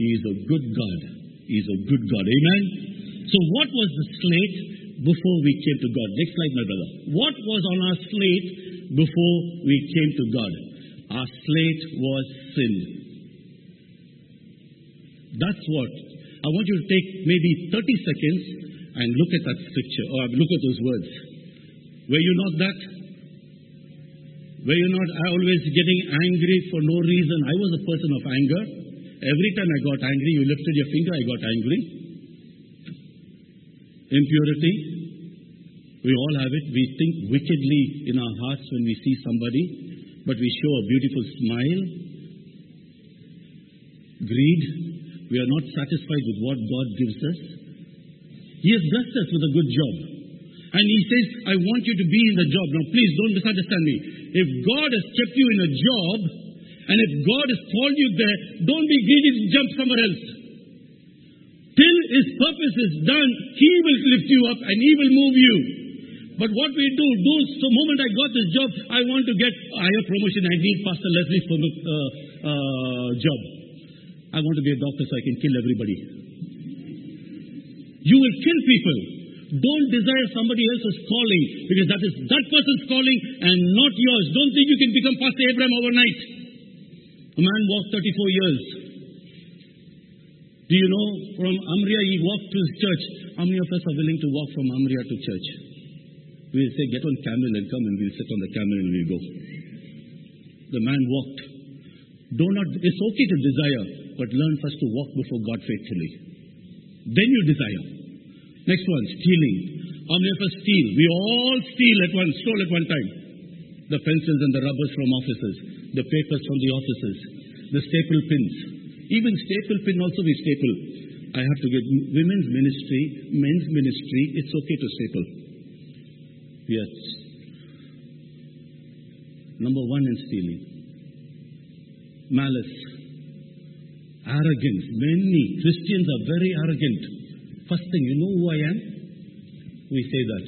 He is a good God. He is a good God. Amen. So, what was the slate before we came to God? Next slide, my brother. What was on our slate before we came to God? Our slate was sin. That's what. I want you to take maybe 30 seconds and look at that scripture or look at those words. Were you not that? Were you not always getting angry for no reason? I was a person of anger. Every time I got angry, you lifted your finger, I got angry. Impurity. We all have it. We think wickedly in our hearts when we see somebody, but we show a beautiful smile. Greed. We are not satisfied with what God gives us. He has blessed us with a good job. And He says, I want you to be in the job. Now, please don't misunderstand me. If God has kept you in a job, and if God has called you there, don't be greedy to jump somewhere else. Till His purpose is done, He will lift you up and He will move you. But what we do, the moment I got this job, I want to get higher promotion. I need Pastor Leslie's uh, uh, job. I want to be a doctor so I can kill everybody. You will kill people. Don't desire somebody else's calling because that is that person's calling and not yours. Don't think you can become Pastor Abraham overnight. A man walked 34 years. Do you know from Amria he walked to his church? How many of us are willing to walk from Amria to church? We'll say, get on camel and come and we'll sit on the camel and we'll go. The man walked. Do not, it's okay to desire, but learn first to walk before God faithfully. Then you desire. Next one, stealing. How many of us steal? We all steal at once, stole at one time. The pencils and the rubbers from offices, the papers from the offices, the staple pins. Even staple pin also we staple. I have to get women's ministry, men's ministry, it's okay to staple. Yes. Number one in stealing. Malice. Arrogance. Many Christians are very arrogant. First thing, you know who I am? We say that.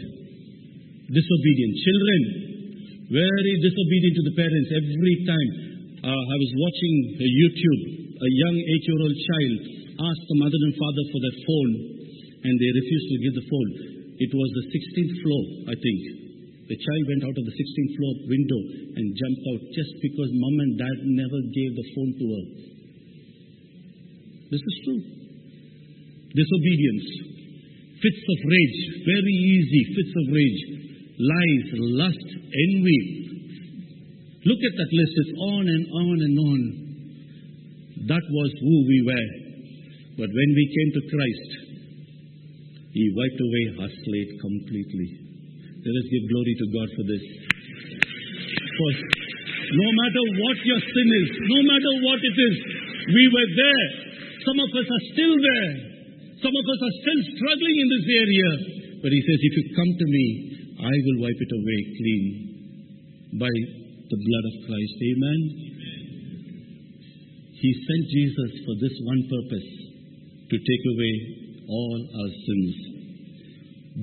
Disobedient. Children, very disobedient to the parents every time. Uh, I was watching YouTube. A young eight-year-old child asked the mother and father for their phone, and they refused to give the phone. It was the 16th floor, I think. The child went out of the 16th floor window and jumped out just because mom and dad never gave the phone to her. This is true. Disobedience, fits of rage, very easy fits of rage, lies, lust, envy. Look at that list, it's on and on and on. That was who we were. But when we came to Christ, He wiped away our slate completely. Let us give glory to God for this. For no matter what your sin is, no matter what it is, we were there. Some of us are still there. Some of us are still struggling in this area. But He says, if you come to me, I will wipe it away clean by the blood of Christ. Amen. He sent Jesus for this one purpose to take away all our sins.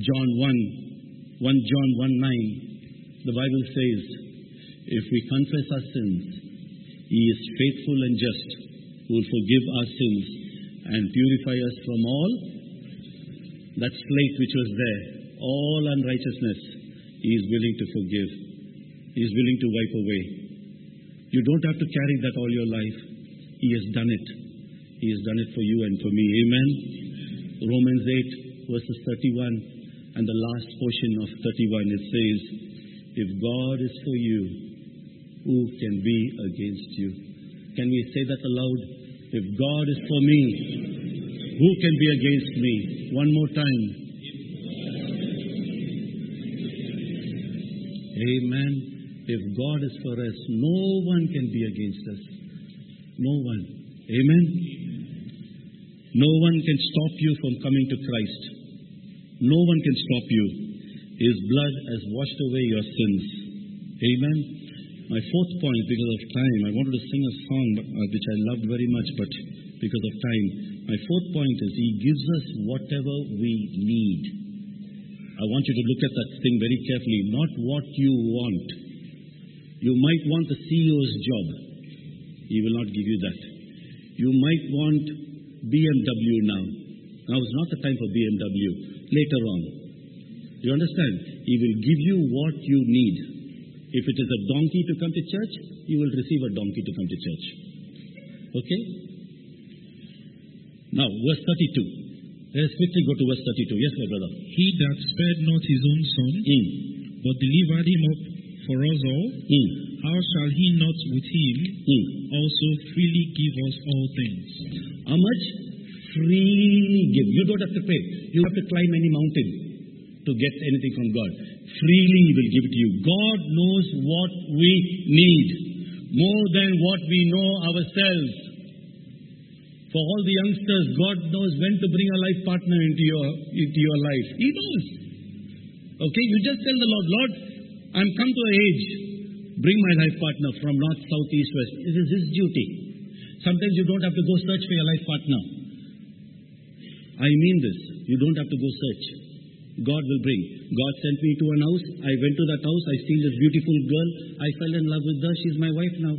John 1, 1 John 1 9, the Bible says, if we confess our sins, He is faithful and just, who will forgive our sins and purify us from all that slate which was there, all unrighteousness, He is willing to forgive. He is willing to wipe away. You don't have to carry that all your life. He has done it. He has done it for you and for me. Amen. Romans 8, verses 31, and the last portion of 31, it says, If God is for you, who can be against you? Can we say that aloud? If God is for me, who can be against me? One more time. Amen. If God is for us, no one can be against us. No one. Amen. No one can stop you from coming to Christ. No one can stop you. His blood has washed away your sins. Amen. My fourth point, because of time, I wanted to sing a song uh, which I loved very much, but because of time, my fourth point is He gives us whatever we need. I want you to look at that thing very carefully, not what you want. You might want the CEO's job. He will not give you that. You might want BMW now. Now is not the time for BMW. Later on. You understand? He will give you what you need. If it is a donkey to come to church, you will receive a donkey to come to church. Okay? Now, verse 32. Let us quickly go to verse 32. Yes, my brother. He that spared not his own son, Mm. but delivered him up for us all, Mm. how shall he not with him Mm. also freely give us all things? How much? Freely give. You don't have to pay. You don't have to climb any mountain to get anything from God. Freely He will give it to you. God knows what we need more than what we know ourselves. For all the youngsters, God knows when to bring a life partner into your, into your life. He knows. Okay, you just tell the Lord, Lord, I'm come to an age. Bring my life partner from north, south, east, west. It is His duty. Sometimes you don't have to go search for your life partner. I mean this. You don't have to go search. God will bring. God sent me to an house. I went to that house. I seen this beautiful girl. I fell in love with her. She's my wife now.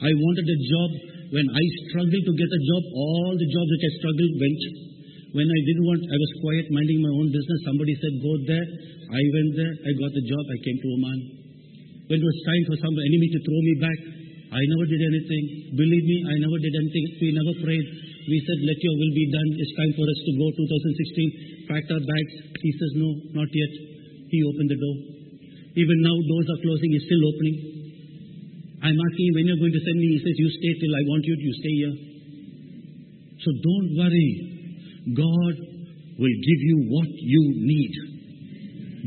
I wanted a job. When I struggled to get a job, all the jobs that I struggled went. When I didn't want, I was quiet, minding my own business. Somebody said, go there. I went there. I got the job. I came to Oman. When it was time for some enemy to throw me back, I never did anything. Believe me, I never did anything. We never prayed. We said, let your will be done. It's time for us to go. 2016. Packed our bags. He says, no, not yet. He opened the door. Even now, doors are closing. He's still opening. I'm asking when you're going to send me. He says, You stay till I want you. You stay here. So don't worry. God will give you what you need.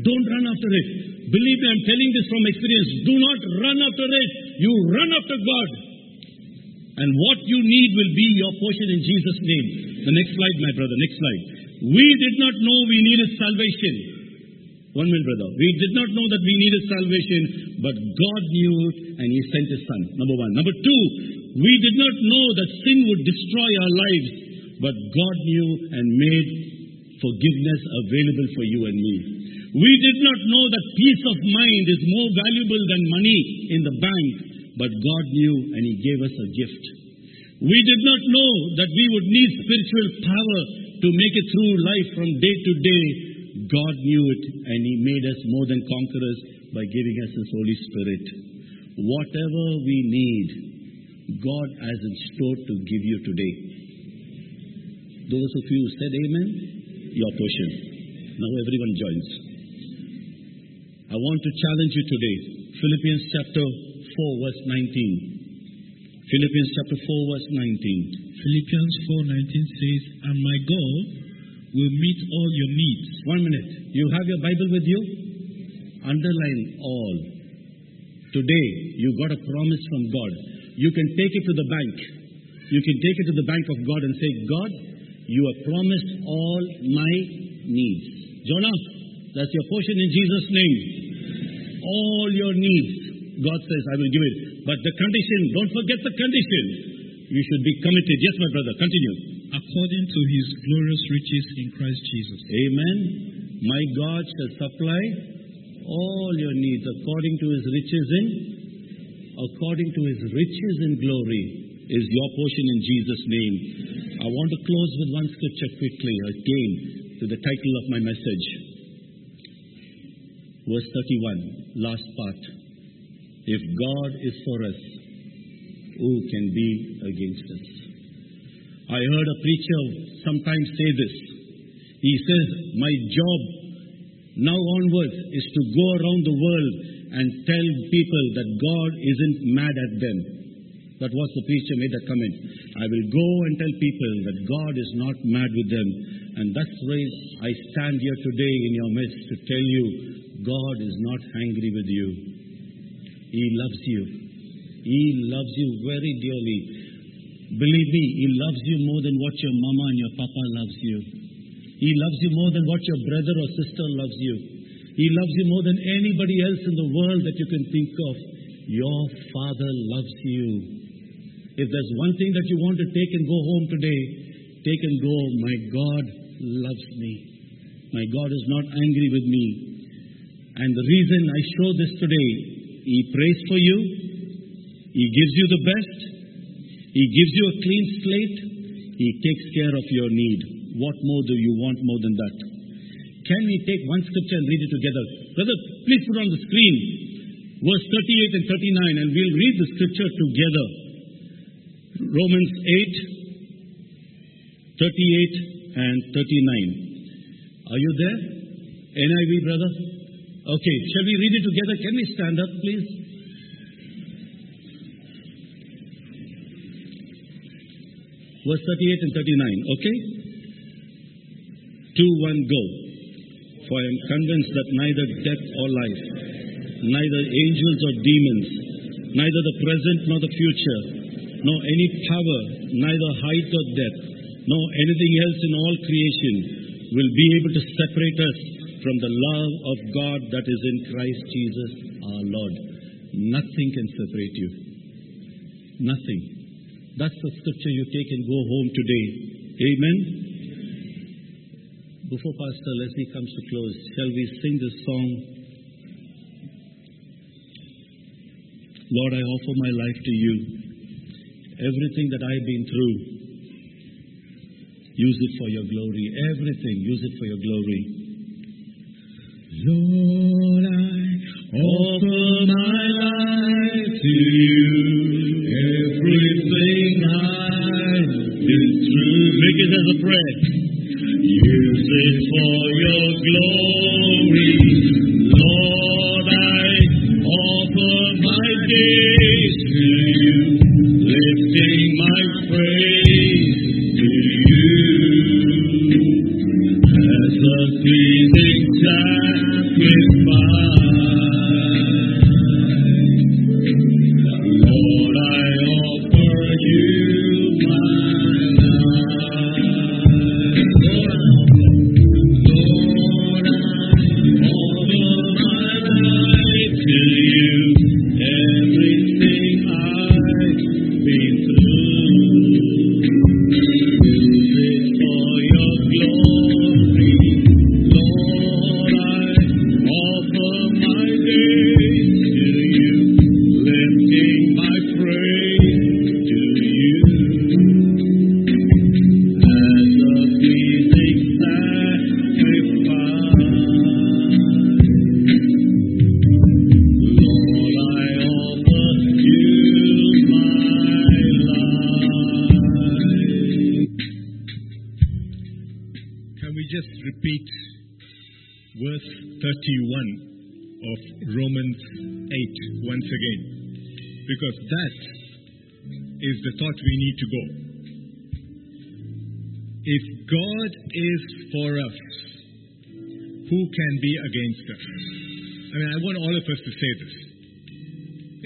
Don't run after it. Believe me, I'm telling this from experience. Do not run after it. You run after God. And what you need will be your portion in Jesus' name. The next slide, my brother. Next slide. We did not know we needed salvation. One minute, brother. We did not know that we needed salvation, but God knew and He sent His Son. Number one. Number two, we did not know that sin would destroy our lives, but God knew and made forgiveness available for you and me. We did not know that peace of mind is more valuable than money in the bank, but God knew and He gave us a gift. We did not know that we would need spiritual power to make it through life from day to day. God knew it and He made us more than conquerors by giving us His Holy Spirit. Whatever we need, God has in store to give you today. Those of you who said amen, your portion. Now everyone joins. I want to challenge you today. Philippians chapter 4, verse 19. Philippians chapter 4, verse 19. Philippians 4:19 says, "And my God will meet all your needs." One minute. You have your Bible with you? Underline all. Today, you got a promise from God. You can take it to the bank. You can take it to the bank of God and say, God, you have promised all my needs. Jonah, that's your portion in Jesus' name. All your needs. God says, I will give it. But the condition, don't forget the condition. You should be committed. Yes, my brother, continue. According to his glorious riches in Christ Jesus. Amen. My God shall supply all your needs according to his riches in according to his riches in glory is your portion in Jesus name. I want to close with one scripture quickly again to the title of my message. Verse 31, last part. If God is for us, who can be against us? I heard a preacher sometimes say this. He says, My job now onwards is to go around the world and tell people that God isn't mad at them. That was the preacher made that comment. I will go and tell people that God is not mad with them. And that's why I stand here today in your midst to tell you God is not angry with you. He loves you. He loves you very dearly. Believe me, He loves you more than what your mama and your papa loves you. He loves you more than what your brother or sister loves you. He loves you more than anybody else in the world that you can think of. Your Father loves you. If there's one thing that you want to take and go home today, take and go. My God loves me. My God is not angry with me. And the reason I show this today, He prays for you, He gives you the best, He gives you a clean slate, He takes care of your need. What more do you want more than that? Can we take one scripture and read it together? Brother, please put on the screen verse 38 and 39, and we'll read the scripture together. Romans 8, 38 and 39. Are you there? NIV, brother? Okay, shall we read it together? Can we stand up, please? Verse 38 and 39, okay? 2 1 go. For I am convinced that neither death or life, neither angels or demons, neither the present nor the future, nor any power, neither height or depth, nor anything else in all creation will be able to separate us from the love of God that is in Christ Jesus our Lord. Nothing can separate you. Nothing. That's the scripture you take and go home today. Amen. Before Pastor Leslie comes to close, shall we sing this song? Lord, I offer my life to you. Everything that I've been through, use it for your glory. Everything, use it for your glory. Lord, I offer my life to you. Everything I've Make it as a prayer.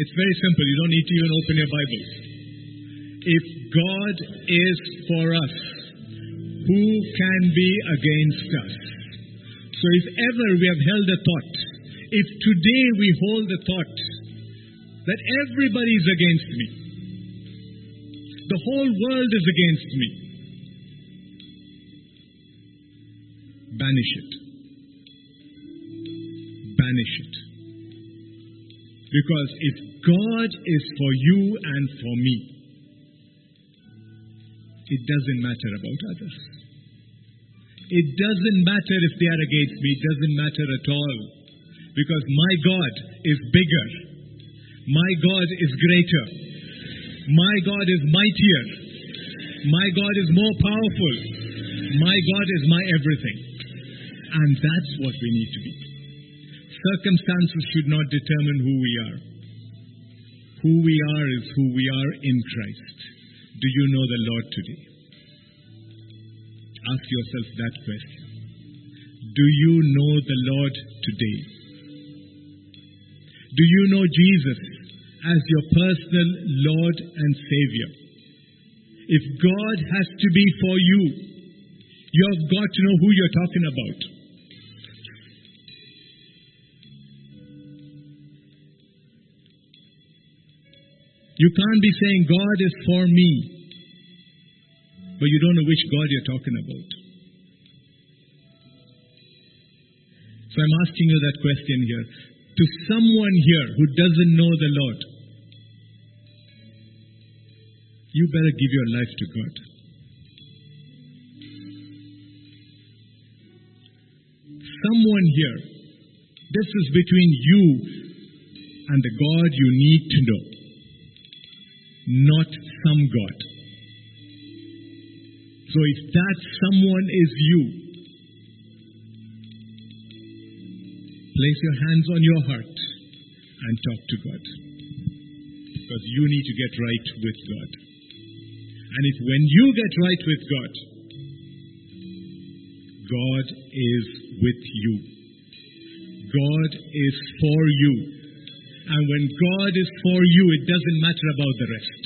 It's very simple. You don't need to even open your Bibles. If God is for us, who can be against us? So if ever we have held a thought, if today we hold the thought that everybody is against me, the whole world is against me, banish it. Banish it. Because if God is for you and for me, it doesn't matter about others. It doesn't matter if they are against me. It doesn't matter at all. Because my God is bigger. My God is greater. My God is mightier. My God is more powerful. My God is my everything. And that's what we need to be. Circumstances should not determine who we are. Who we are is who we are in Christ. Do you know the Lord today? Ask yourself that question. Do you know the Lord today? Do you know Jesus as your personal Lord and Savior? If God has to be for you, you have got to know who you're talking about. You can't be saying God is for me, but you don't know which God you're talking about. So I'm asking you that question here. To someone here who doesn't know the Lord, you better give your life to God. Someone here, this is between you and the God you need to know, not some God. So if that someone is you, place your hands on your heart and talk to God. Because you need to get right with God. And if when you get right with God, God is with you. God is for you. And when God is for you, it doesn't matter about the rest.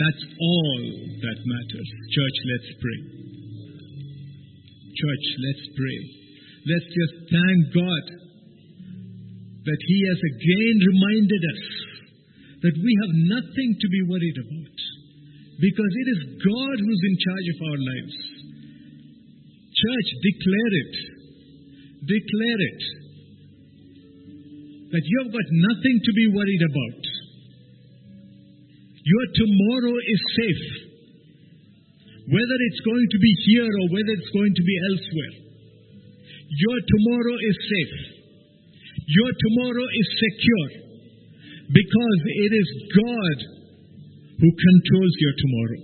That's all that matters. Church, let's pray. Church, let's pray. Let's just thank God that He has again reminded us that we have nothing to be worried about because it is God who's in charge of our lives. Church, declare it. Declare it. That you have got nothing to be worried about. Your tomorrow is safe. Whether it's going to be here or whether it's going to be elsewhere. Your tomorrow is safe. Your tomorrow is secure. Because it is God who controls your tomorrow.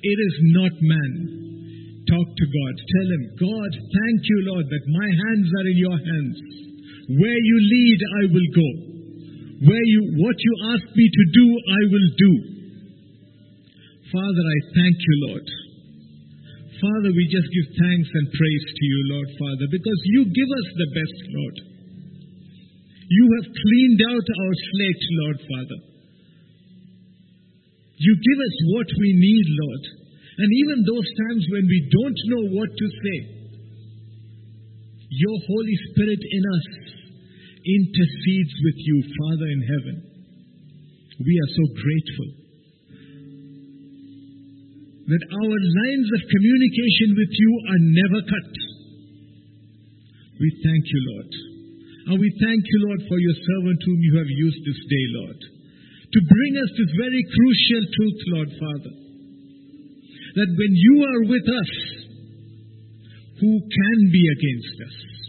It is not man. Talk to God. Tell him, God, thank you, Lord, that my hands are in your hands. Where you lead, I will go. Where you, what you ask me to do, I will do. Father, I thank you, Lord. Father, we just give thanks and praise to you, Lord Father, because you give us the best, Lord. You have cleaned out our slate, Lord Father. You give us what we need, Lord. And even those times when we don't know what to say, your Holy Spirit in us intercedes with you, Father in heaven. We are so grateful that our lines of communication with you are never cut. We thank you, Lord. And we thank you, Lord, for your servant whom you have used this day, Lord, to bring us this very crucial truth, Lord Father, that when you are with us, who can be against us?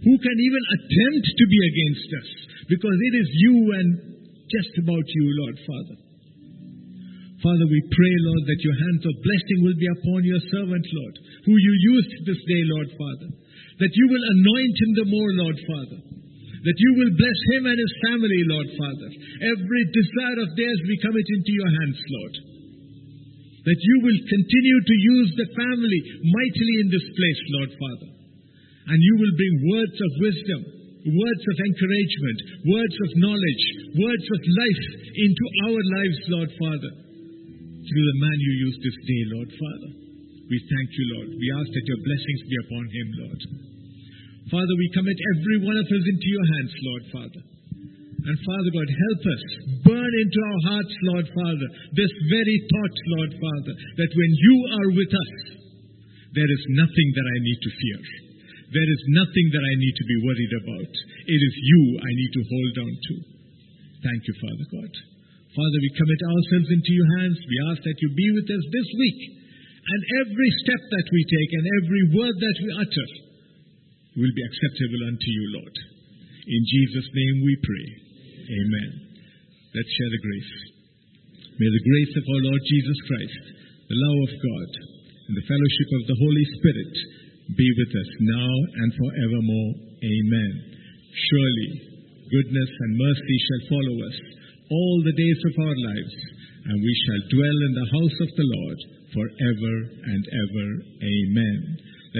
Who can even attempt to be against us? Because it is you and just about you, Lord Father. Father, we pray, Lord, that your hands of blessing will be upon your servant, Lord, who you used this day, Lord Father. That you will anoint him the more, Lord Father. That you will bless him and his family, Lord Father. Every desire of theirs we commit into your hands, Lord. That you will continue to use the family mightily in this place, Lord Father. And you will bring words of wisdom, words of encouragement, words of knowledge, words of life into our lives, Lord Father through the man you used this day, Lord Father. We thank you, Lord. We ask that your blessings be upon him, Lord. Father, we commit every one of us into your hands, Lord Father. And Father God, help us burn into our hearts, Lord Father, this very thought, Lord Father, that when you are with us, there is nothing that I need to fear. There is nothing that I need to be worried about. It is you I need to hold on to. Thank you, Father God. Father, we commit ourselves into your hands. We ask that you be with us this week. And every step that we take and every word that we utter will be acceptable unto you, Lord. In Jesus' name we pray. Amen. Let's share the grace. May the grace of our Lord Jesus Christ, the love of God, and the fellowship of the Holy Spirit be with us now and forevermore. Amen. Surely, goodness and mercy shall follow us all the days of our lives, and we shall dwell in the house of the Lord forever and ever. Amen.